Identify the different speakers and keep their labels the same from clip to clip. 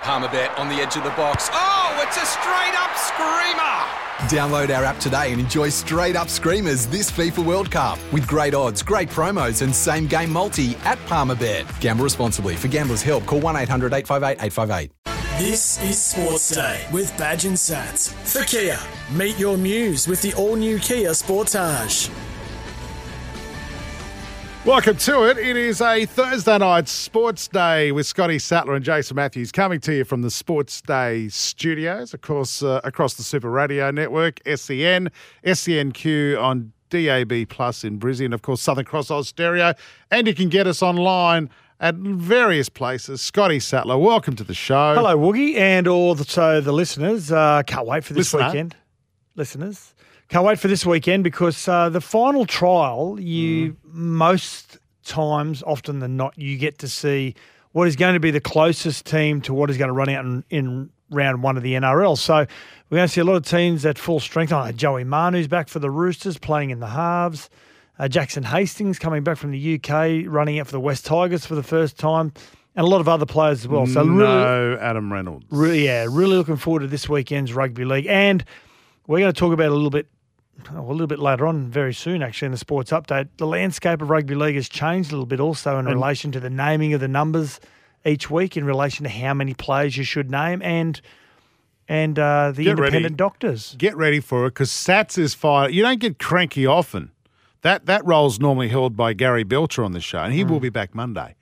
Speaker 1: Palmerbet on the edge of the box. Oh, it's a straight up screamer!
Speaker 2: Download our app today and enjoy straight up screamers this FIFA World Cup with great odds, great promos, and same game multi at Palmerbet. Gamble responsibly. For gamblers' help, call 1 800 858 858.
Speaker 3: This is Sports Day with Badge and Sats. For Kia, meet your muse with the all new Kia Sportage.
Speaker 4: Welcome to it. It is a Thursday night sports day with Scotty Sattler and Jason Matthews coming to you from the Sports Day studios, of course, uh, across the Super Radio Network, SEN, SENQ on DAB Plus in Brisbane, of course, Southern Cross Austereo, and you can get us online at various places. Scotty Sattler, welcome to the show.
Speaker 5: Hello, Woogie, and also the listeners. Uh, can't wait for this
Speaker 4: Listener.
Speaker 5: weekend. Listeners, can't wait for this weekend because uh, the final trial, you
Speaker 4: Mm.
Speaker 5: most times, often than not, you get to see what is going to be the closest team to what is going to run out in, in round one of the NRL. So we're going to see a lot of teams at full strength. Oh, Joey Manu's back for the Roosters, playing in the halves. Uh, Jackson Hastings coming back from the UK, running out for the West Tigers for the first time, and a lot of other players as well. So really,
Speaker 4: no Adam Reynolds.
Speaker 5: Really, yeah, really looking forward to this weekend's rugby league, and we're going to talk about a little bit, a little bit later on, very soon, actually, in the sports update. The landscape of rugby league has changed a little bit, also in relation to the naming of the numbers each week, in relation to how many players you should name, and and uh, the
Speaker 4: Get ready.
Speaker 5: independent doctors.
Speaker 4: Get ready for it because Sats is fire. You don't get cranky often. That that role's normally held by Gary Belcher on the show, and he
Speaker 5: Mm.
Speaker 4: will be back Monday.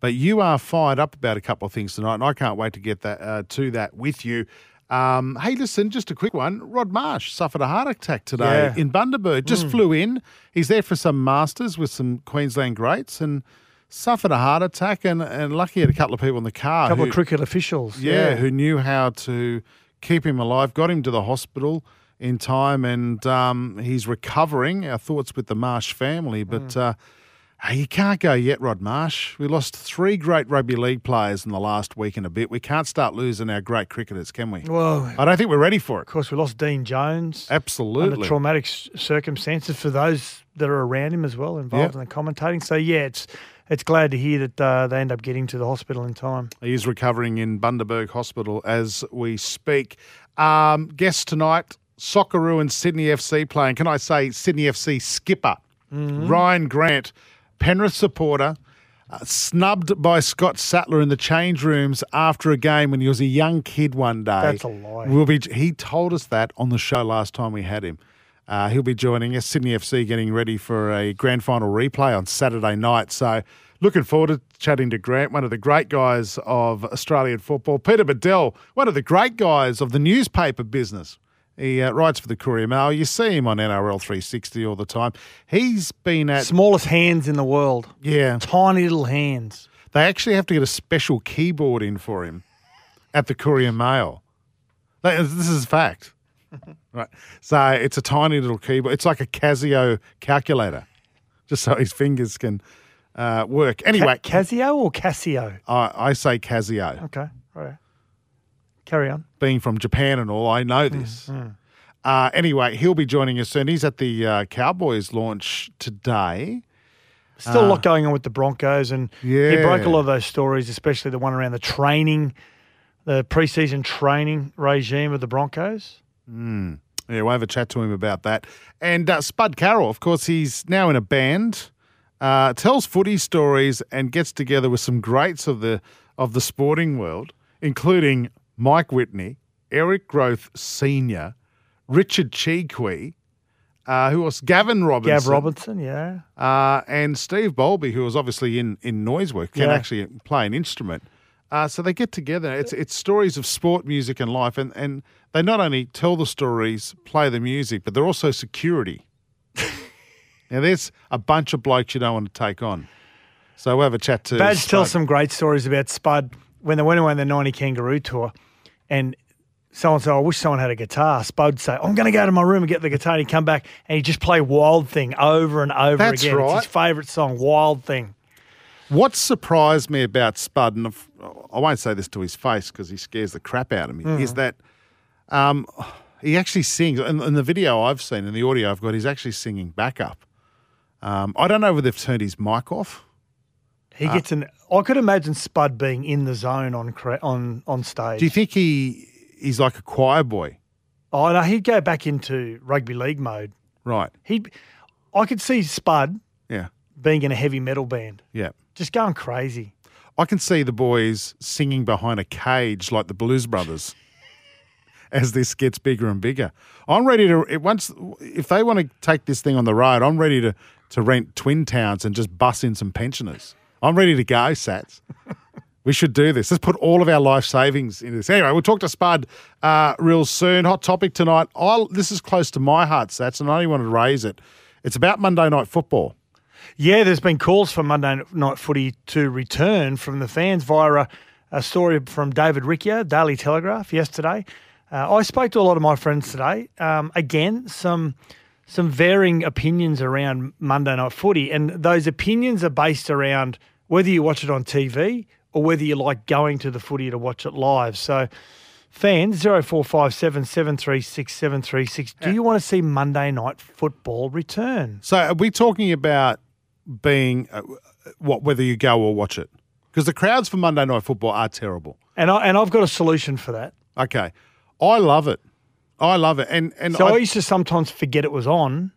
Speaker 4: But you are fired up about a couple of things tonight, and I can't wait to get that uh, to that with you. Um, hey, listen, just a quick one. Rod Marsh suffered a heart attack today
Speaker 5: Yeah.
Speaker 4: in Bundaberg. Just flew in. He's there for some masters with some Queensland greats, and suffered a heart attack. And, and lucky had a couple of people in the car.
Speaker 5: A couple
Speaker 4: who-
Speaker 5: of cricket officials,
Speaker 4: yeah, who knew how to keep him alive, got him to the hospital in time, and um, he's recovering. Our thoughts with the Marsh family, but
Speaker 5: Mm.
Speaker 4: uh, hey, you can't go yet, Rod Marsh. We lost three great rugby league players in the last week and a bit. We can't start losing our great cricketers, can we?
Speaker 5: Well,
Speaker 4: I don't think we're ready for it.
Speaker 5: of course, we lost Dean Jones.
Speaker 4: Absolutely.
Speaker 5: under traumatic circumstances for those that are around him as well, involved
Speaker 4: Yeah.
Speaker 5: in the commentating. So yeah, it's it's glad to hear that uh, they end up getting to the hospital in time.
Speaker 4: He is recovering in Bundaberg Hospital as we speak. Um, guest tonight, Socceroo and Sydney FC playing. Can I say Sydney FC skipper Rhyan Grant, Penrith supporter, uh, snubbed by Scott Sattler in the change rooms after a game when he was a young kid one day.
Speaker 5: That's a lie.
Speaker 4: Will be. He told us that on the show last time we had him. Uh, he'll be joining us. Sydney FC getting ready for a grand final replay on Saturday night. So looking forward to chatting to Grant, one of the great guys of Australian football. Peter Badel, one of the great guys of the newspaper business. He uh, writes for the Courier Mail. You see him on NRL 360 all the time. He's been at
Speaker 5: Smallest hands in the world,
Speaker 4: yeah.
Speaker 5: tiny little hands.
Speaker 4: They actually have to get a special keyboard in for him at the Courier Mail. This is a fact. right. So it's a tiny little keyboard. It's like a Casio calculator, just so his fingers can uh, work. Anyway,
Speaker 5: Ca- Casio or Casio?
Speaker 4: I, I say Casio.
Speaker 5: Okay, right. Carry on.
Speaker 4: Being from Japan and all, I know this. Uh, anyway, he'll be joining us soon. He's at the uh, Cowboys launch today.
Speaker 5: Still a lot going on with the Broncos, and he
Speaker 4: Uh,
Speaker 5: broke a lot of those stories, especially the one around the training, the preseason training regime of the Broncos.
Speaker 4: Yeah, we'll have a chat to him about that. And uh, Spud Carroll, of course, he's now in a band, uh, tells footy stories, and gets together with some greats of the of the sporting world, including Mike Whitney, Eric Grothe Senior, Richard Chee Quee, uh, who was Gavin Robinson,
Speaker 5: Gav Robinson, yeah.
Speaker 4: uh, and Steve Balbi, who was obviously in in noise work, can
Speaker 5: Yeah.
Speaker 4: actually play an instrument. Uh, so they get together. It's it's stories of sport, music, and life, and and they not only tell the stories, play the music, but they're also security. now there's a bunch of blokes you don't want to take on. So we'll have a chat to
Speaker 5: Badge tells
Speaker 4: Spud.
Speaker 5: some great stories about Spud when they went away on the 90 Kangaroo Tour and someone said, I wish someone had a guitar. Spud say, I'm going to go to my room and get the guitar. And he'd come back and he'd just play Wild Thing over and over
Speaker 4: That's
Speaker 5: again.
Speaker 4: right.
Speaker 5: It's his favourite song, Wild Thing.
Speaker 4: What surprised me about Spud, and I won't say this to his face because he scares the crap out of me,
Speaker 5: Mm.
Speaker 4: is that um, he actually sings. In, in the video I've seen, in the audio I've got, he's actually singing backup. Um, I don't know whether they've turned his mic off.
Speaker 5: He
Speaker 4: Uh,
Speaker 5: gets an. I could imagine Spud being in the zone on on on stage.
Speaker 4: Do you think he he's like a choir boy?
Speaker 5: Oh no, he'd go back into rugby league mode.
Speaker 4: Right.
Speaker 5: He, I could see Spud
Speaker 4: Yeah.
Speaker 5: being in a heavy metal band,
Speaker 4: Yeah.
Speaker 5: just going crazy.
Speaker 4: I can see the boys singing behind a cage like the Blues Brothers as this gets bigger and bigger. I'm ready to it, once if they want to take this thing on the road, I'm ready to to rent twin towns and just bus in some pensioners. I'm ready to go, Sats. We should do this. Let's put all of our life savings into this. Anyway, we'll talk to Spud uh, real soon. Hot topic tonight. I'll, this is close to my heart, Sats, and I only wanted to raise it. It's about Monday night football.
Speaker 5: Yeah, there's been calls for Monday Night Footy to return from the fans via a, a story from David Riccio, Daily Telegraph, yesterday. Uh, I spoke to a lot of my friends today. Um, again, some some varying opinions around Monday Night Footy, and those opinions are based around whether you watch it on TV or whether you like going to the footy to watch it live. So, fans, 0457 736 736, do you want to see Monday Night Football return?
Speaker 4: So are we talking about being uh, what whether you go or watch it? Because the crowds for Monday Night Football are terrible.
Speaker 5: And, I, and I've got a solution for that.
Speaker 4: Okay, I love it. I love it, and and
Speaker 5: So I,
Speaker 4: I,
Speaker 5: used to sometimes forget it was on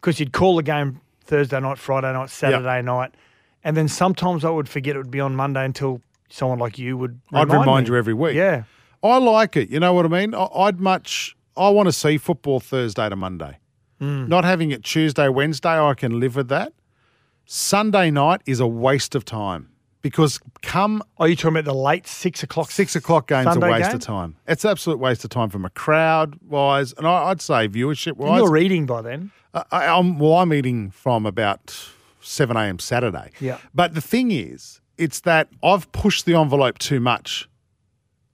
Speaker 5: because you'd call the game Thursday night, Friday night, Saturday night, and then sometimes I would forget it would be on Monday until someone like you would.
Speaker 4: I'd
Speaker 5: remind
Speaker 4: remind
Speaker 5: me.
Speaker 4: you every week.
Speaker 5: Yeah,
Speaker 4: I like it. You know what I mean? I, I'd much. I want to see football Thursday to Monday.
Speaker 5: Hmm.
Speaker 4: Not having it Tuesday, Wednesday, I can live with that. Sunday night is a waste of time because come
Speaker 5: are you talking about the late six o'clock?
Speaker 4: Six o'clock game's
Speaker 5: Sunday
Speaker 4: a waste
Speaker 5: game?
Speaker 4: of time. It's an absolute waste of time from a crowd wise, and I, I'd say viewership
Speaker 5: And
Speaker 4: wise.
Speaker 5: You're reading by then.
Speaker 4: I, I'm, well, I'm eating from about 7 a.m. Saturday.
Speaker 5: Yeah.
Speaker 4: But the thing is, it's that I've pushed the envelope too much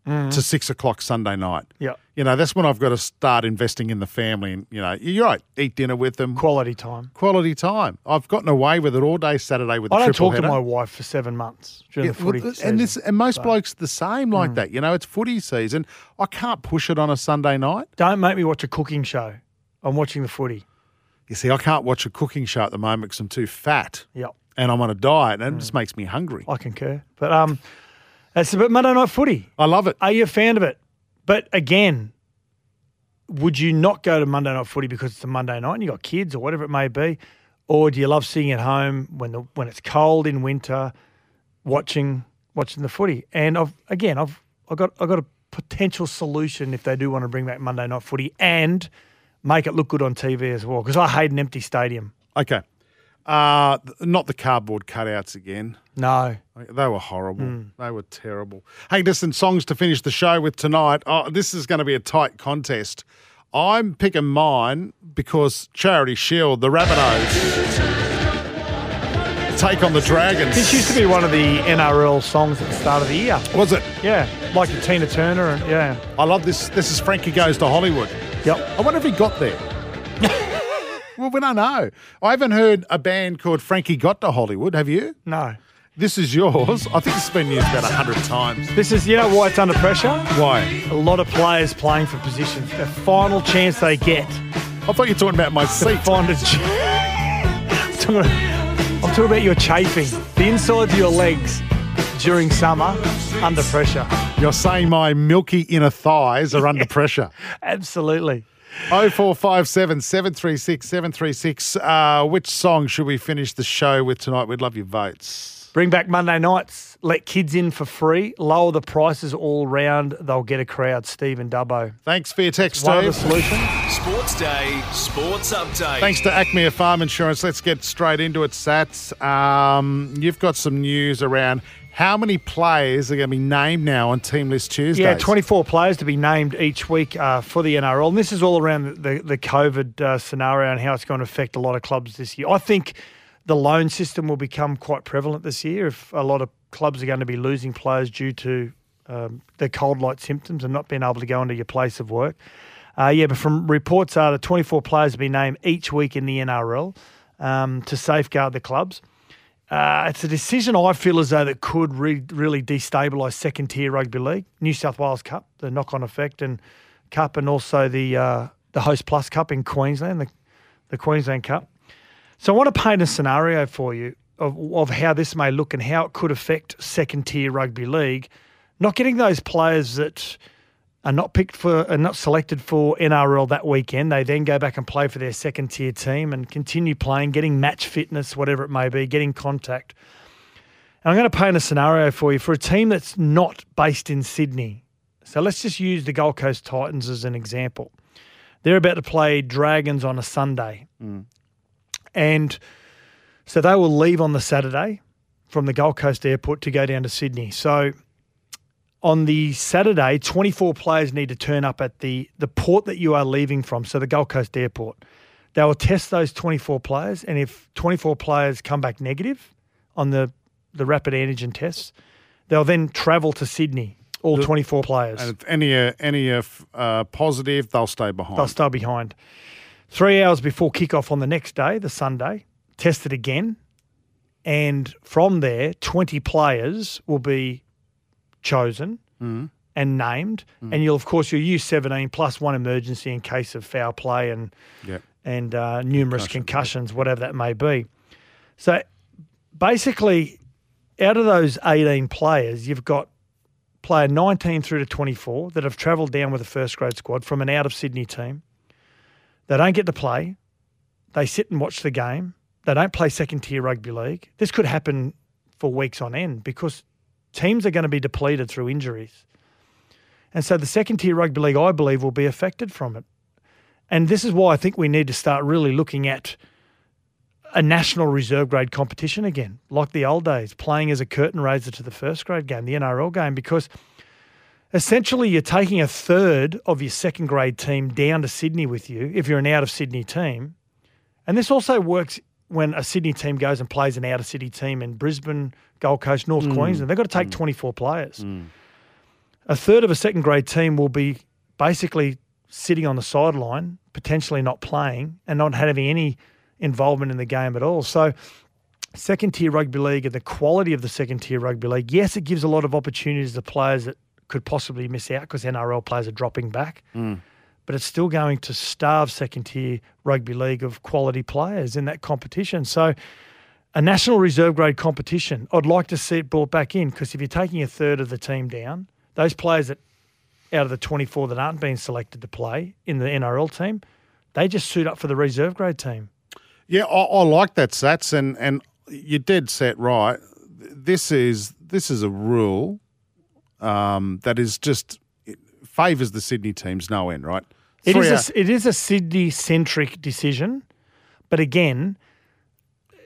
Speaker 4: mm. to six o'clock Sunday night.
Speaker 5: Yeah,
Speaker 4: You know, that's when I've got to start investing in the family. And, you know, you're right, eat dinner with them.
Speaker 5: quality time.
Speaker 4: Quality time. I've gotten away with it all day Saturday with the
Speaker 5: I don't talk to my wife for seven months during
Speaker 4: Yeah,
Speaker 5: the footy
Speaker 4: well,
Speaker 5: season.
Speaker 4: and this and most blokes the same like mm. that. You know, it's footy season. I can't push it on a Sunday night.
Speaker 5: don't make me watch a cooking show. I'm watching the footy.
Speaker 4: You see, I can't watch a cooking show at the moment because I'm too fat
Speaker 5: Yep.
Speaker 4: and I'm on a diet, and it just makes me hungry.
Speaker 5: I concur. But um, that's about Monday night footy.
Speaker 4: I love it.
Speaker 5: Are you a fan of it? But again, would you not go to Monday night footy because it's a Monday night and you got kids or whatever it may be, or do you love sitting at home when the when it's cold in winter, watching watching the footy? And I've again, I've I got I got a potential solution if they do want to bring back Monday night footy and make it look good on TV as well because I hate an empty stadium.
Speaker 4: Okay. Uh, not the cardboard cutouts again.
Speaker 5: No,
Speaker 4: They were horrible.
Speaker 5: Hmm.
Speaker 4: They were terrible. Hey, listen, songs to finish the show with tonight. Oh, this is going to be a tight contest. I'm picking mine because Charity Shield, the Rabbitohs, take on the Dragons.
Speaker 5: this used to be one of the NRL songs at the start of the year.
Speaker 4: Was it?
Speaker 5: Yeah, like Tina Turner and yeah,
Speaker 4: I love this. This is Frankie Goes to Hollywood.
Speaker 5: Yep.
Speaker 4: I wonder if he got there. well, we don't know. I haven't heard a band called Frankie Got to Hollywood. Have you?
Speaker 5: No.
Speaker 4: This is yours. I think it's been used about a hundred times.
Speaker 5: This is, you know why it's under pressure?
Speaker 4: Why?
Speaker 5: A lot of players playing for positions. The final chance they get
Speaker 4: I thought you were talking about my seat.
Speaker 5: find a. ch- I'm talking about- I'm talking about your chafing, the insides of your legs during summer under pressure.
Speaker 4: You're saying my milky inner thighs are under pressure.
Speaker 5: Absolutely.
Speaker 4: 0457 736 736. Uh, which song should we finish the show with tonight? We'd love your votes.
Speaker 5: Bring back Monday nights. Let kids in for free. Lower the prices all round. They'll get a crowd. Steve and Dubbo.
Speaker 4: Thanks for your text,
Speaker 5: One of the
Speaker 4: Steve.
Speaker 5: solutions.
Speaker 1: Sports Day, Sports Update.
Speaker 4: Thanks to Acme Farm Insurance. Let's get straight into it, Sats. Um, you've got some news around how many players are going to be named now on Team List Tuesday?
Speaker 5: Yeah, 24 players to be named each week uh, for the NRL. And this is all around the, the COVID uh, scenario and how it's going to affect a lot of clubs this year. I think the loan system will become quite prevalent this year if a lot of clubs are going to be losing players due to um, cold light symptoms and not being able to go into your place of work. Uh, yeah, but from reports are the 24 players have be named each week in the NRL um, to safeguard the clubs. Uh, it's a decision I feel as though that could re- really destabilise second tier rugby league, New South Wales Cup, the knock on effect, and Cup, and also the uh, the Hostplus Cup in Queensland, the, the Queensland Cup. So I want to paint a scenario for you of, of how this may look and how it could affect second tier rugby league. Not getting those players that are not picked for are not selected for NRL that weekend. They then go back and play for their second tier team and continue playing, getting match fitness, whatever it may be, getting contact. And I'm going to paint a scenario for you for a team that's not based in Sydney. So let's just use the Gold Coast Titans as an example. They're about to play Dragons on a Sunday. Mm. And so they will leave on the Saturday from the Gold Coast airport to go down to Sydney. So on the Saturday, 24 players need to turn up at the, the port that you are leaving from, so the Gold Coast airport. They will test those 24 players, and if 24 players come back negative on the, the rapid antigen tests, they'll then travel to Sydney, all 24 players.
Speaker 4: And if any are, any are uh, positive, they'll stay behind.
Speaker 5: They'll stay behind. Three hours before kickoff on the next day, the Sunday, tested again. And from there, 20 players will be chosen and named. And you'll, of course, you'll use 17 plus one emergency in case of foul play and,
Speaker 4: Yep.
Speaker 5: and uh, numerous concussions, whatever that may be. So basically, out of those 18 players, you've got player 19 through to 24 that have travelled down with the first grade squad from an out of Sydney team. They don't get to play. They sit and watch the game. They don't play second tier rugby league. This could happen for weeks on end because teams are going to be depleted through injuries. And so the second tier rugby league, I believe, will be affected from it. And this is why I think we need to start really looking at a national reserve grade competition again, like the old days, playing as a curtain raiser to the first grade game, the NRL game, because essentially you're taking a third of your second grade team down to Sydney with you if you're an out of Sydney team. And this also works when a Sydney team goes and plays an out of city team in Brisbane, Gold Coast, North mm. Queensland. They've got to take mm. 24 players. Mm. A third of a second grade team will be basically sitting on the sideline, potentially not playing and not having any involvement in the game at all. So, second tier rugby league and the quality of the second tier rugby league, yes, it gives a lot of opportunities to players that could possibly miss out because NRL players are dropping back. But it's still going to starve second tier rugby league of quality players in that competition. So, a national reserve grade competition, I'd like to see it brought back in because if you're taking a third of the team down, those players that out of the 24 that aren't being selected to play in the NRL team, they just suit up for the reserve grade team.
Speaker 4: Yeah, I, I like that, Sats, and and you're dead set right. This is this is a rule um, that is just favours the Sydney teams no end, right?
Speaker 5: It
Speaker 4: Three
Speaker 5: is, a, it is a Sydney centric decision, but again,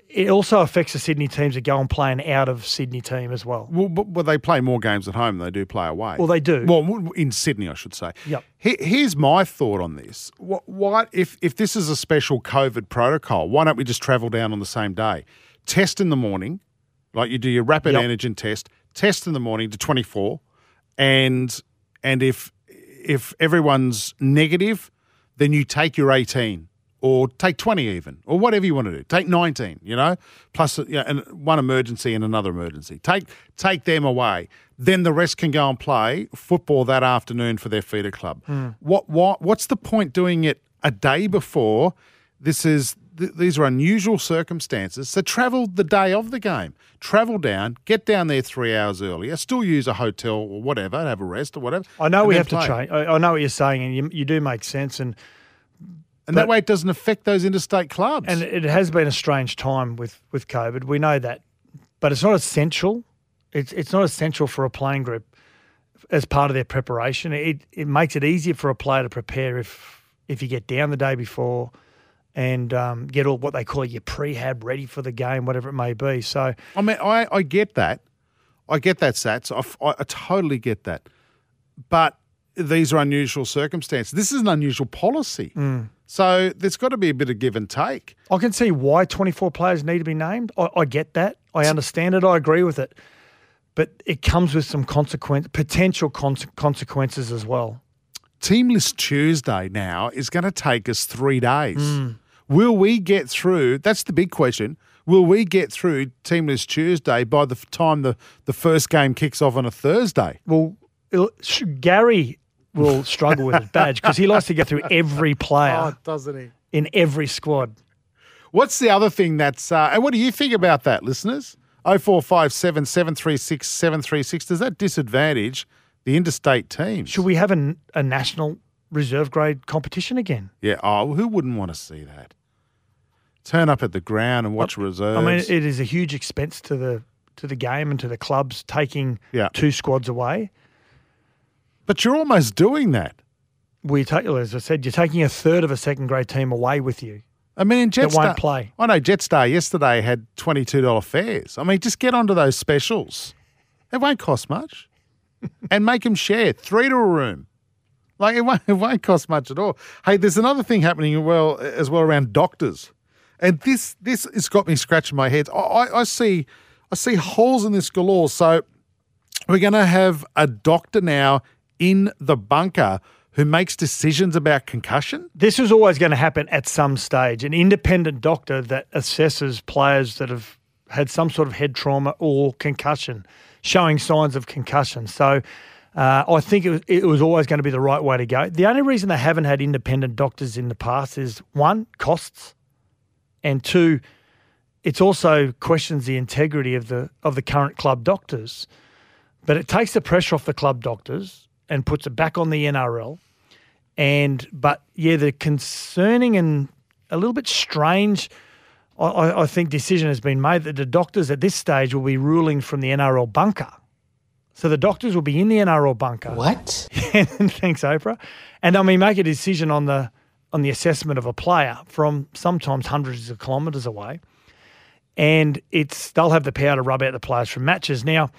Speaker 5: it also affects the Sydney teams that go and play an out of Sydney team as well.
Speaker 4: Well, but, well, they play more games at home than they do play away.
Speaker 5: Well, they do.
Speaker 4: Well, in Sydney, I should say.
Speaker 5: Yep.
Speaker 4: He- here's my thought on this. What, what if if this is a special COVID protocol? Why don't we just travel down on the same day? Test in the morning, like you do your rapid
Speaker 5: Yep.
Speaker 4: antigen test. Test in the morning to 24, and and if if everyone's negative, then you take your 18 or take 20 even or whatever you want to do. Take 19, you know, plus uh, you know, and one emergency and another emergency. Take take them away. Then the rest can go and play football that afternoon for their feeder club. Hmm. What what what's the point doing it a day before? This is th- these are unusual circumstances. So travel the day of the game. Travel down, get down there three hours earlier. Still use a hotel or whatever, have a rest or whatever.
Speaker 5: I know we have to
Speaker 4: play.
Speaker 5: change. I, I know what you're saying, and you, you do make sense. And
Speaker 4: And that way it doesn't affect those interstate clubs.
Speaker 5: and it has been a strange time with with COVID. We know that, but it's not essential. It's it's not essential for a playing group as part of their preparation. It it makes it easier for a player to prepare if if you get down the day before and um, get all what they call your prehab ready for the game, whatever it may be. So
Speaker 4: I mean, I, I get that. I get that, Sats. I totally get that. But these are unusual circumstances. This is an unusual policy.
Speaker 5: Mm.
Speaker 4: So there's got to be a bit of give and take.
Speaker 5: I can see why 24 players need to be named. I, I get that. I understand it. I agree with it. but it comes with some consequence, potential conse- consequences as well.
Speaker 4: Team list Tuesday now is going to take us three days. Will we get through? That's the big question. Will we get through Team List Tuesday by the time the, the first game kicks off on a Thursday?
Speaker 5: Well, Gary will struggle with his badge because he likes to go through every player
Speaker 4: doesn't he?
Speaker 5: in every squad.
Speaker 4: What's the other thing that's, uh, and what do you think about that, listeners? 0457 736 736. Does that disadvantage the interstate teams?
Speaker 5: Should we have a, a national reserve grade competition again?
Speaker 4: Yeah. Oh, who wouldn't want to see that? Turn up at the ground and watch reserves.
Speaker 5: I mean, it is a huge expense to the to the game and to the clubs taking
Speaker 4: Yeah.
Speaker 5: two squads away.
Speaker 4: but you're almost doing that.
Speaker 5: We take, as I said, you're taking a third of a second grade team away with you.
Speaker 4: I mean, in Jetstar,
Speaker 5: won't play.
Speaker 4: I know Jetstar yesterday had twenty-two dollar fares. I mean, just get onto those specials. It won't cost much, and make them share three to a room. Like it won't, it won't cost much at all. Hey, there's another thing happening well uh, as well around doctors, and this this has got me scratching my head. I, I, I see I see holes in this galore. So we're going to have a doctor now in the bunker who makes decisions about concussion.
Speaker 5: This is always going to happen at some stage. An independent doctor that assesses players that have had some sort of head trauma or concussion, showing signs of concussion. So uh, I think it was, it was always going to be the right way to go. The only reason they haven't had independent doctors in the past is one, costs, and two, it also questions the integrity of the of the current club doctors. But it takes the pressure off the club doctors and puts it back on the NRL. And but yeah, the concerning and a little bit strange, I- I, I think, decision has been made that the doctors at this stage will be ruling from the NRL bunker. So the doctors will be in the NRL bunker.
Speaker 6: What?
Speaker 5: Thanks, Oprah. And I mean, make a decision on the on the assessment of a player from sometimes hundreds of kilometres away. And it's they'll have the power to rub out the players from matches. Now,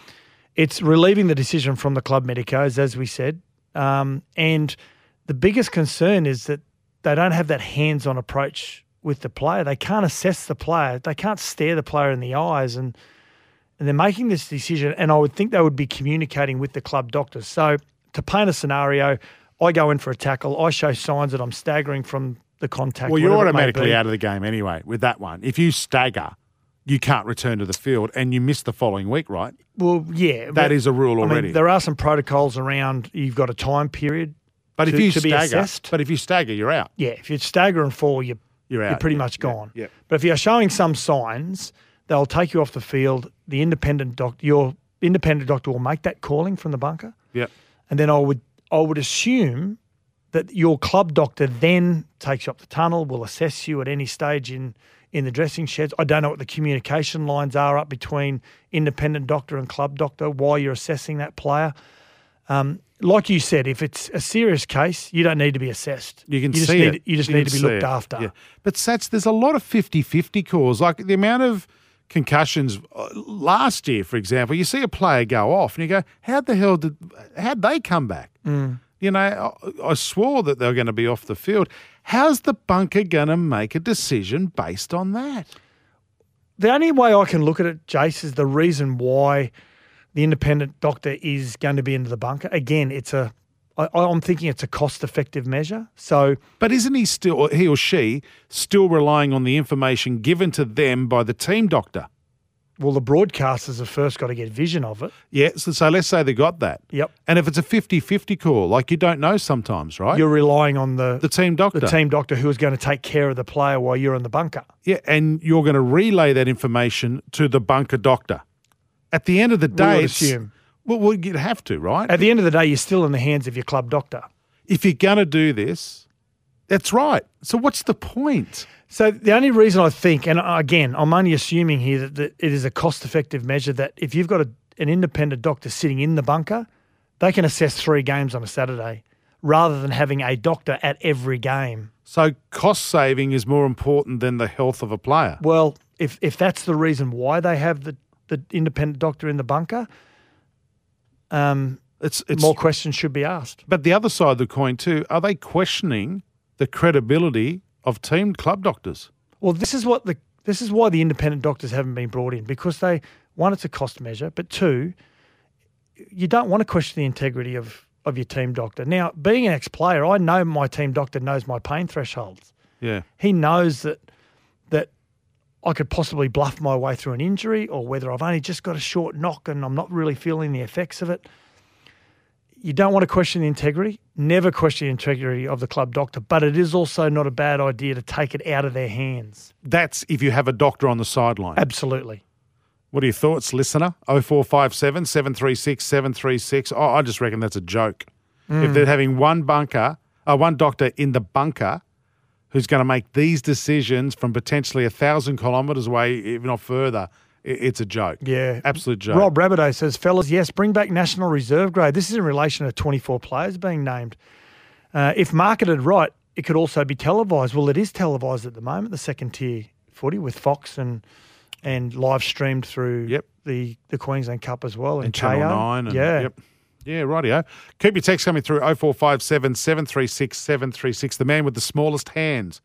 Speaker 5: it's relieving the decision from the club medicos, as we said. Um, and the biggest concern is that they don't have that hands-on approach with the player. They can't assess the player. They can't stare the player in the eyes and and they're making this decision, and I would think they would be communicating with the club doctors. So, to paint a scenario, I go in for a tackle, I show signs that I'm staggering from the contact.
Speaker 4: Well, you're
Speaker 5: whatever it may
Speaker 4: automatically out of the game anyway with that one. If you stagger, you can't return to the field and you miss the following week, right?
Speaker 5: Well, yeah,
Speaker 4: That is a rule
Speaker 5: I mean,
Speaker 4: already.
Speaker 5: there are some protocols around. You've got a time period.
Speaker 4: but if
Speaker 5: to-
Speaker 4: you
Speaker 5: to be
Speaker 4: stagger, but if you stagger, you're out.
Speaker 5: Yeah, if you stagger and fall, you're
Speaker 4: You're
Speaker 5: you're pretty
Speaker 4: Yeah,
Speaker 5: much
Speaker 4: yeah,
Speaker 5: gone.
Speaker 4: yeah.
Speaker 5: But if you're showing some signs, they'll take you off the field. The independent doctor, your independent doctor, will make that calling from the bunker.
Speaker 4: Yep.
Speaker 5: And then I would I would assume that your club doctor then takes you up the tunnel, will assess you at any stage in in the dressing sheds. I don't know what the communication lines are up between independent doctor and club doctor while you're assessing that player. Um, like you said, if it's a serious case, you don't need to be assessed.
Speaker 4: You can
Speaker 5: just
Speaker 4: see
Speaker 5: need,
Speaker 4: it.
Speaker 5: You just
Speaker 4: You
Speaker 5: need to be looked
Speaker 4: it.
Speaker 5: after.
Speaker 4: Yeah. But Sats, there's a lot of 50-50 calls. Like the amount of concussions uh, last year, for example, you see a player go off and you go, how the hell did, how'd they come back?
Speaker 5: Mm.
Speaker 4: You know, I, I swore that they were going to be off the field. How's the bunker going to make a decision based on that?
Speaker 5: The only way I can look at it, Jace, is the reason why the independent doctor is going to be into the bunker. Again, it's a. I, I'm thinking it's a cost-effective measure. So
Speaker 4: But isn't he still, he or she, still relying on the information given to them by the team doctor?
Speaker 5: Well, the broadcasters have first got to get vision of it.
Speaker 4: Yeah, so, so let's say they got that.
Speaker 5: Yep.
Speaker 4: And if it's a 50-50 call, like you don't know sometimes, right?
Speaker 5: You're relying on the
Speaker 4: the team doctor.
Speaker 5: the team doctor who is going to take care of the player while you're in the bunker.
Speaker 4: Yeah, and you're going to relay that information to the bunker doctor. At the end of the day,
Speaker 5: would
Speaker 4: it's-
Speaker 5: assume.
Speaker 4: Well, well, you'd have to, right?
Speaker 5: At the end of the day, you're still in the hands of your club doctor.
Speaker 4: if you're going to do this, that's right. So what's the point?
Speaker 5: So the only reason I think, and again, I'm only assuming here that, that it is a cost-effective measure that if you've got a, an independent doctor sitting in the bunker, they can assess three games on a Saturday rather than having a doctor at every game.
Speaker 4: So cost saving is more important than the health of a player.
Speaker 5: Well, if if that's the reason why they have the, the independent doctor in the bunker, um,
Speaker 4: It's it's
Speaker 5: more questions should be asked.
Speaker 4: But the other side of the coin too, are they questioning the credibility of team club doctors?
Speaker 5: Well, this is what the this is why the independent doctors haven't been brought in because they one it's a cost measure, but two, you don't want to question the integrity of, of your team doctor. Now, being an ex player, I know my team doctor knows my pain thresholds.
Speaker 4: Yeah.
Speaker 5: He knows that I could possibly bluff my way through an injury or whether I've only just got a short knock and I'm not really feeling the effects of it. You don't want to question the integrity. Never question the integrity of the club doctor, but it is also not a bad idea to take it out of their hands.
Speaker 4: That's if you have a doctor on the sideline.
Speaker 5: Absolutely.
Speaker 4: What are your thoughts, listener? 0457 736 736. Oh, I just reckon that's a joke. If they're having one bunker, uh, one doctor in the bunker who's going to make these decisions from potentially a thousand kilometres away, if not further, it's a joke.
Speaker 5: Yeah.
Speaker 4: Absolute joke.
Speaker 5: Rob Rabideau says, fellas, yes, bring back National Reserve grade. This is in relation to 24 players being named. Uh, if marketed right, it could also be televised. Well, it is televised at the moment, the second tier footy with Fox and and live streamed through
Speaker 4: Yep.
Speaker 5: the, the Queensland Cup as well.
Speaker 4: and Channel 9. And,
Speaker 5: yeah.
Speaker 4: Yep. Yeah, rightio. Keep your text coming through 0457 736 736. The man with the smallest hands.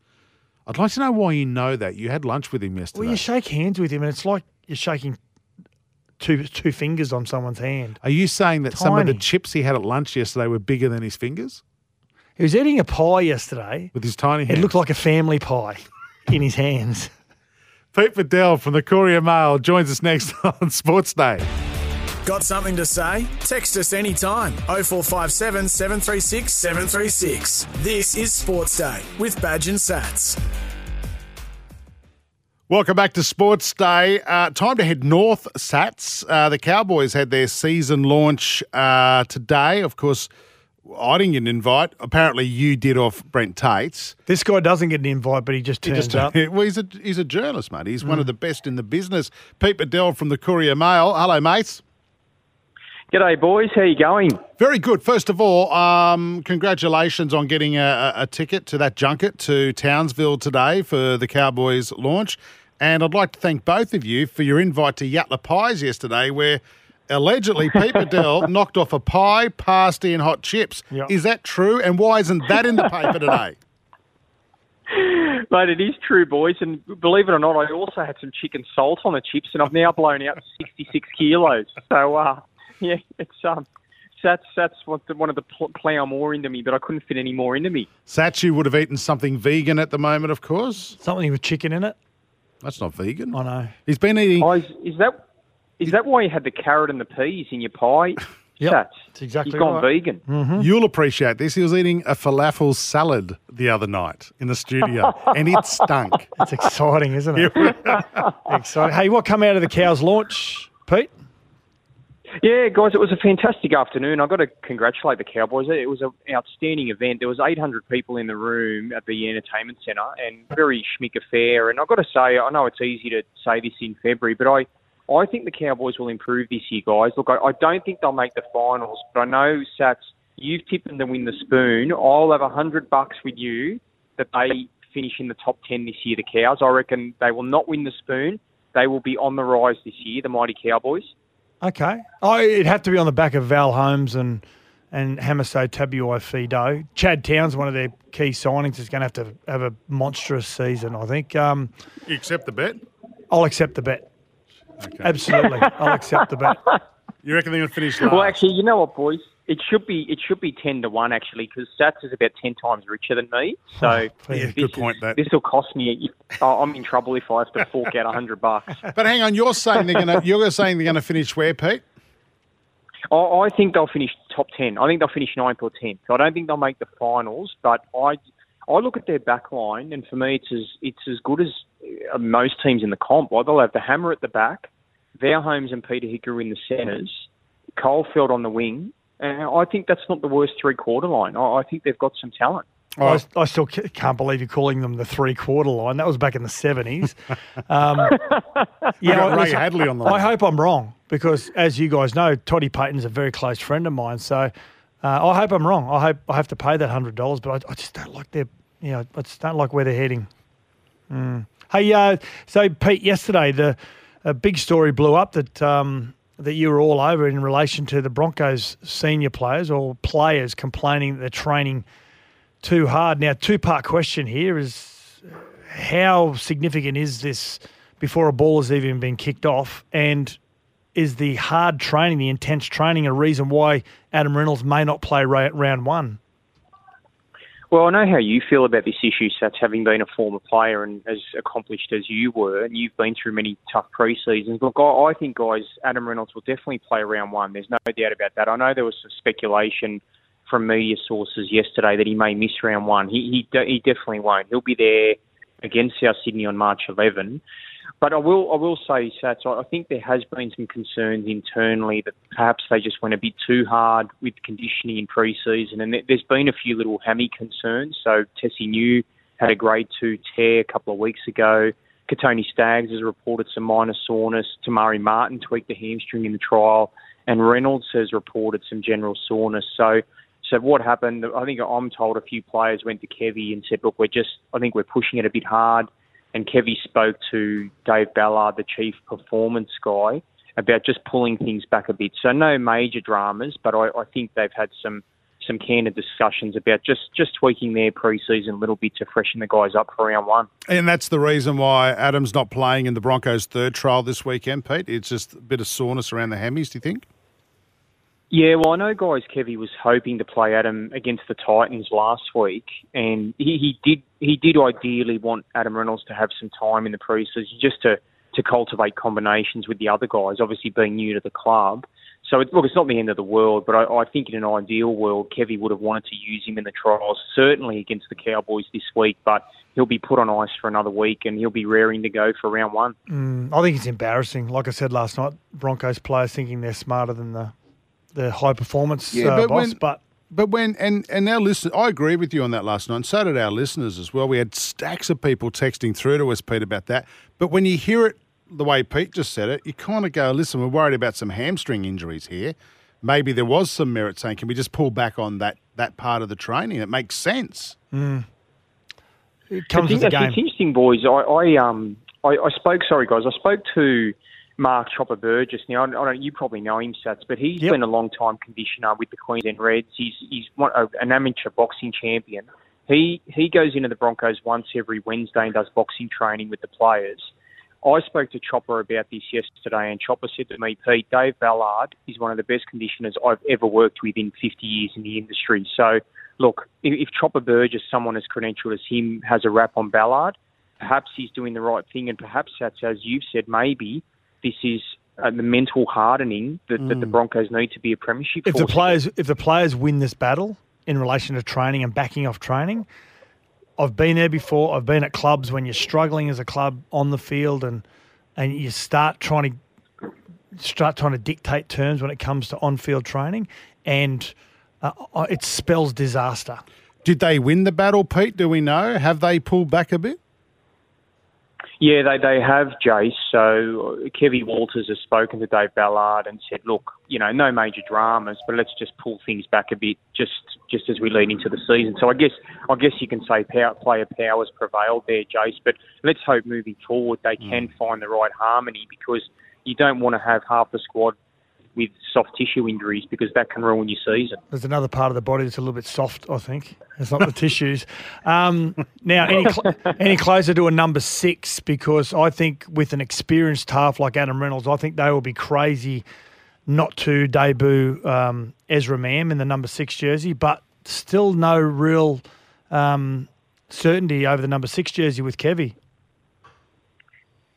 Speaker 4: I'd like to know why you know that. You had lunch with him yesterday.
Speaker 5: Well, you shake hands with him, and it's like you're shaking two two fingers on someone's hand.
Speaker 4: Are you saying that some of the chips he had at lunch yesterday were bigger than his fingers
Speaker 5: He was eating a pie yesterday.
Speaker 4: with his tiny
Speaker 5: hand
Speaker 4: It
Speaker 5: looked like a family pie in his hands.
Speaker 4: Pete Badel from the Courier Mail joins us next on Sports Day.
Speaker 3: Got something to say? Text us anytime. 0457 736 736. This is Sports Day with Badge and Sats.
Speaker 4: Welcome back to Sports Day. Uh, time to head north, Sats. Uh, the Cowboys had their season launch uh, today. Of course, I didn't get an invite. Apparently, you did off Brent Tate's.
Speaker 5: This guy doesn't get an invite, but he just
Speaker 4: He
Speaker 5: turns
Speaker 4: just-
Speaker 5: up.
Speaker 4: well, he's a he's a journalist, mate. He's one of the best in the business. Pete Badel from the Courier Mail. Hello, mates.
Speaker 6: G'day, boys. How you going?
Speaker 4: Very good. First of all, um, congratulations on getting a, a a ticket to that junket to Townsville today for the Cowboys launch. And I'd like to thank both of you for your invite to Yatala Pies yesterday, where allegedly Pete Badel knocked off a pie, pasty, and hot chips.
Speaker 5: Yeah.
Speaker 4: Is that true? And why isn't that in the paper today?
Speaker 6: Mate, it is true, boys. And believe it or not, I also had some chicken salt on the chips, and I've now blown out 66 kilos. So, uh, yeah, it's um, that's that's what the, one of the pl- plough more into me, but I couldn't fit any more into me.
Speaker 4: Satchu would have eaten something vegan at the moment, of course.
Speaker 5: Something with chicken in it.
Speaker 4: That's not vegan.
Speaker 5: I know.
Speaker 4: He's been eating.
Speaker 6: Oh, is, is that is that why you had the carrot and the peas in your pie?
Speaker 5: Yep,
Speaker 6: Sats?
Speaker 5: that's exactly
Speaker 6: You've gone
Speaker 5: right.
Speaker 6: vegan.
Speaker 4: You'll appreciate this. He was eating a falafel salad the other night in the studio, and it stunk.
Speaker 5: It's exciting, isn't it? exciting. Hey, what come out of the cows launch, Pete?
Speaker 6: Yeah, guys, it was a fantastic afternoon. I've got to congratulate the Cowboys. It was an outstanding event. There was 800 people in the room at the entertainment centre and very schmick affair. And I've got to say, I know it's easy to say this in February, but I, I think the Cowboys will improve this year, guys. Look, I, I don't think they'll make the finals, but I know, Sats, you've tipped them to win the spoon. I'll have 100 bucks with you that they finish in the top 10 this year, the Cows. I reckon they will not win the spoon. They will be on the rise this year, the mighty Cowboys.
Speaker 5: Okay. Oh, it'd have to be on the back of Val Holmes and and Hamiso Tabuai-Fidow. Chad Towns, one of their key signings, is going to have to have a monstrous season, I think. Um,
Speaker 4: You accept the bet?
Speaker 5: I'll accept the bet. Absolutely. I'll accept the bet.
Speaker 4: You reckon they're going to finish last?
Speaker 6: Well, actually, you know what, boys? It should be it should be ten to one actually, because Sats is about ten times richer than me. So.
Speaker 4: Yeah,
Speaker 6: this
Speaker 4: good
Speaker 6: is-
Speaker 4: that.
Speaker 6: this will cost me. Oh, I'm in trouble if I have to fork out a hundred bucks.
Speaker 4: but hang on, you're saying they're going to you're saying they're going to finish where, Pete?
Speaker 6: I, I think they'll finish top ten. I think they'll finish ninth or tenth. I don't think they'll make the finals. But I I look at their back line, and for me, it's as it's as good as uh, most teams in the comp. Like they'll have the hammer at the back, Val Holmes and Peta Hiku in the centres, Kyle Feldt on the wing. And I think that's not the worst three quarter line. I, I think they've got some talent.
Speaker 5: I, I still can't believe you're calling them the three quarter line. That was back in the 70s. Um, yeah,
Speaker 4: got
Speaker 5: I-
Speaker 4: Ray
Speaker 5: listen,
Speaker 4: Hadley on the
Speaker 5: I hope I'm wrong because, as you guys know, Toddy Payten's a very close friend of mine. So uh, I hope I'm wrong. I hope I have to pay that hundred dollars, but I, I just don't like their, you know, I just don't like where they're heading. Mm. Hey, uh, so Pete, yesterday the a big story blew up that um, that you were all over in relation to the Broncos senior players or players complaining that they're training too hard. Now, two part question here is how significant is this before a ball has even been kicked off? And is the hard training, the intense training, a reason why Adam Reynolds may not play round one?
Speaker 6: Well, I know how you feel about this issue, Sats, having been a former player and as accomplished as you were, and you've been through many tough pre-seasons. Look, I, I think, guys, Adam Reynolds will definitely play round one. There's no doubt about that. I know there was some speculation from media sources yesterday that he may miss round one. He, he, he definitely won't. He'll be there against South Sydney on March 11. But I will, I will say, Sats, I think there has been some concerns internally that perhaps they just went a bit too hard with conditioning in pre-season, and there's been a few little hammy concerns. So Tesi Niu had a grade two tear a couple of weeks ago. Kotoni Staggs has reported some minor soreness. Te Maire Martin tweaked a hamstring in the trial, and Reynolds has reported some general soreness. So, so what happened? I think I'm told a few players went to Kevy and said, "Look, we're just, I think we're pushing it a bit hard." And Kevy spoke to Dave Ballard, the chief performance guy, about just pulling things back a bit. So no major dramas, but I, I think they've had some some candid discussions about just just tweaking their preseason a little bit to freshen the guys up for round one.
Speaker 4: And that's the reason why Adam's not playing in the Broncos' third trial this weekend, Pete. It's just a bit of soreness around the hammies. Do you think?
Speaker 6: Yeah, well, I know, guys. Kevy was hoping to play Adam against the Titans last week, and he, he did he did ideally want Adam Reynolds to have some time in the preseason just to to cultivate combinations with the other guys. Obviously, being new to the club, so it, look, it's not the end of the world. But I, I think in an ideal world, Kevy would have wanted to use him in the trials, certainly against the Cowboys this week. But he'll be put on ice for another week, and he'll be raring to go for round one.
Speaker 5: Mm, I think it's embarrassing. Like I said last night, Broncos players thinking they're smarter than the the high performance yeah, uh, but boss,
Speaker 4: when,
Speaker 5: but.
Speaker 4: But when and and our listeners, I agree with you on that last night. And so did our listeners as well. We had stacks of people texting through to us, Pete, about that. But when you hear it the way Pete just said it, you kind of go, "Listen, we're worried about some hamstring injuries here. Maybe there was some merit saying, can we just pull back on that that part of the training? It makes sense."
Speaker 5: Mm. It comes
Speaker 6: with
Speaker 5: the game.
Speaker 6: It's interesting, boys. I, I um I, I spoke. Sorry, guys. I spoke to Mark Chopper Burgess. Now, I don't, you probably know him, Sats, but he's yep. been a long time conditioner with the Queensland Reds. He's he's one, an amateur boxing champion. He he goes into the Broncos once every Wednesday and does boxing training with the players. I spoke to Chopper about this yesterday, and Chopper said to me, Pete, Dave Ballard is one of the best conditioners I've ever worked with in 50 years in the industry. So, look, if, if Chopper Burgess, someone as credentialed as him, has a rap on Ballard, perhaps he's doing the right thing, and perhaps that's, as you've said, maybe this is uh, the mental hardening that, mm. that, the mm. Broncos need to be a premiership.
Speaker 5: If the players, if the players win this battle in relation to training and backing off training, I've been there before. I've been at clubs when you're struggling as a club on the field and and you start trying to start trying to dictate terms when it comes to on-field training, and uh, uh it spells disaster.
Speaker 4: Did they win the battle, Pete? Do we know? Have they pulled back a bit?
Speaker 6: Yeah, they, they have, Jace. So Kevy Walters has spoken to Dave Ballard and said, look, you know, no major dramas, but let's just pull things back a bit just just as we lead into the season. So I guess I guess you can say power, player powers prevailed there, Jace. But let's hope moving forward they can mm. find the right harmony because you don't want to have half the squad with soft tissue injuries because that can ruin your season.
Speaker 5: There's another part of the body that's a little bit soft, I think. It's not the tissues. Um, now, any, cl- any closer to a number six because I think with an experienced half like Adam Reynolds, I think they will be crazy not to debut um, Ezra Mam in the number six jersey, but still no real um, certainty over the number six jersey with Kevy.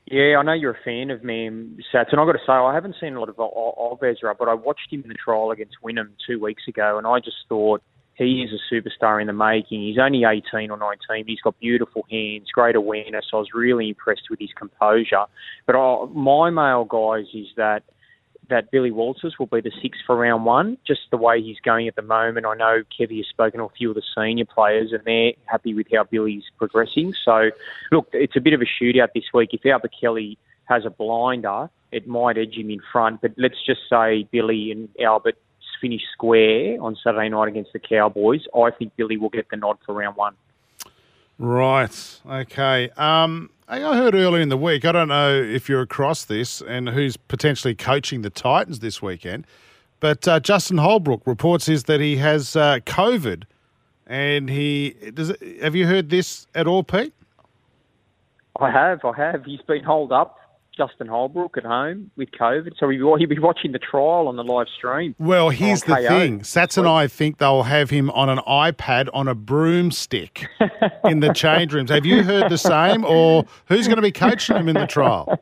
Speaker 6: Yeah, I know you're a fan of Mam Sats, and I've got to say I haven't seen a lot of, of Ezra, but I watched him in the trial against Wynnum two weeks ago, and I just thought he is a superstar in the making. He's only 18 or 19. He's got beautiful hands, great awareness. I was really impressed with his composure. But I, my mail, guys, is that that Billy Walters will be the six for round one, just the way he's going at the moment. I know Kevy has spoken to a few of the senior players and they're happy with how Billy's progressing. So, look, it's a bit of a shootout this week. If Albert Kelly has a blinder, it might edge him in front. But let's just say Billy and Albert finish square on Saturday night against the Cowboys. I think Billy will get the nod for round one.
Speaker 4: Right. Okay. Um, I heard earlier in the week, I don't know if you're across this and who's potentially coaching the Titans this weekend, but uh, Justin Holbrook reports is that he has uh, COVID, and he does. It, have you heard this at all, Pete?
Speaker 6: I have. I have. He's been holed up Justin Holbrook at home with COVID, so he'll be watching the trial on the live stream.
Speaker 4: Well, here's the
Speaker 6: KO.
Speaker 4: thing. Sats and I think they'll have him on an iPad on a broomstick in the change rooms. Have you heard the same? Or who's going to be coaching him in the trial?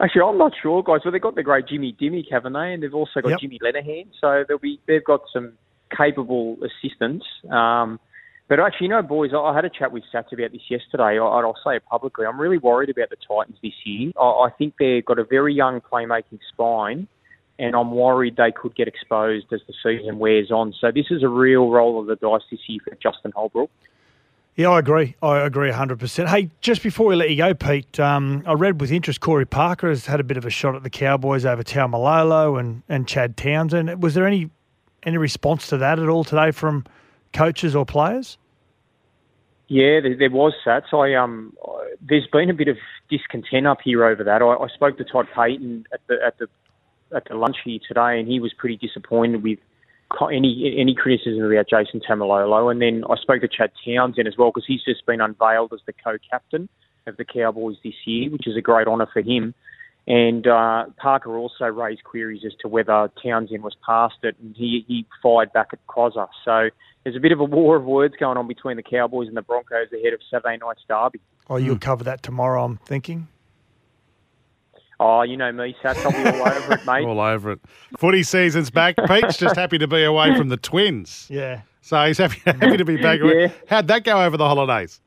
Speaker 6: Actually, I'm not sure, guys. Well, they've got the great Jimmy Dymock, haven't they? And they've also got
Speaker 5: Yep.
Speaker 6: Jimmy Lenihan. So they'll be they've got some capable assistants. Um, but actually, you know, boys, I had a chat with Sats about this yesterday. I'll say it publicly. I'm really worried about the Titans this year. I, think they've got a very young playmaking spine, and I'm worried they could get exposed as the season wears on. So this is a real roll of the dice this year for Justin Holbrook.
Speaker 5: Yeah, I agree. I agree 100%. Hey, just before we let you go, Pete, um, I read with interest Corey Parker has had a bit of a shot at the Cowboys over Taumalolo and, and Chad Townsend. Was there any any response to that at all today from coaches or players?
Speaker 6: Yeah, there, was Sats. I um, there's been a bit of discontent up here over that. I, I spoke to Todd Payten at the at the at the lunch here today, and he was pretty disappointed with any any criticism about Jason Taumalolo. And then I spoke to Chad Townsend as well because he's just been unveiled as the co-captain of the Cowboys this year, which is a great honour for him. And uh, Parker also raised queries as to whether Townsend was past it, and he, he fired back at Cozza. So there's a bit of a war of words going on between the Cowboys and the Broncos ahead of Saturday night's derby.
Speaker 5: Oh, you'll cover that tomorrow, I'm thinking.
Speaker 6: Oh, you know me, Sats. I'll be all over it, mate.
Speaker 4: All over it. Footy season's back. Pete's just happy to be away from the twins.
Speaker 5: Yeah.
Speaker 4: So he's happy, happy to be back.
Speaker 6: Yeah.
Speaker 4: How'd that go over the holidays?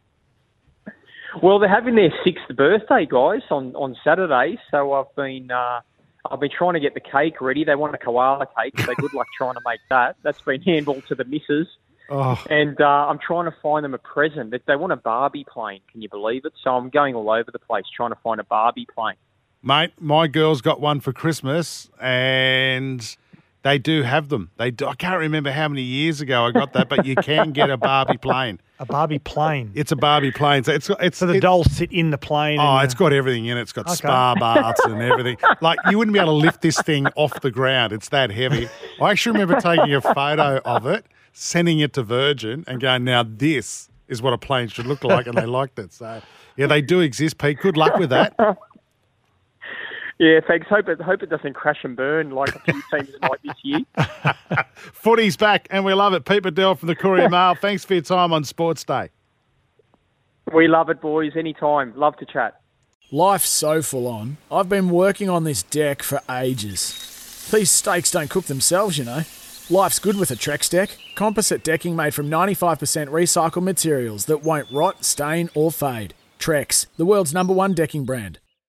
Speaker 6: Well, they're having their sixth birthday, guys, on, on Saturday. So I've been uh, I've been trying to get the cake ready. They want a koala cake. So good luck trying to make that. That's been handballed to the missus.
Speaker 4: Oh,
Speaker 6: And uh, I'm trying to find them a present. They- They want a Barbie plane. Can you believe it? So I'm going all over the place trying to find a Barbie plane.
Speaker 4: mate, my girls got one for Christmas and they do have them. They do, I can't remember how many years ago I got that, but you can get a Barbie plane.
Speaker 5: A Barbie plane.
Speaker 4: It's a Barbie plane. So it's it's
Speaker 5: so the
Speaker 4: it-
Speaker 5: dolls sit in the plane.
Speaker 4: Oh, it's got everything in it. It's got
Speaker 5: Okay.
Speaker 4: spa baths and everything. Like you wouldn't be able to lift this thing off the ground. It's that heavy. I actually remember taking a photo of it, sending it to Virgin, and going, "Now this is what a plane should look like," and they liked it. So yeah, they do exist, Pete. Good luck with that.
Speaker 6: Yeah, thanks. Hope it hope it doesn't crash and burn like a few teams might this year.
Speaker 4: Footy's back, and we love it. Pete Badel from the Courier Mail. Thanks for your time on Sports Day.
Speaker 6: We love it, boys. Anytime. Love to chat.
Speaker 7: Life's so full on. I've been working on this deck for ages. These steaks don't cook themselves, you know. Life's good with a Trex deck. Composite decking made from 95% recycled materials that won't rot, stain, or fade. Trex, the world's number one decking brand.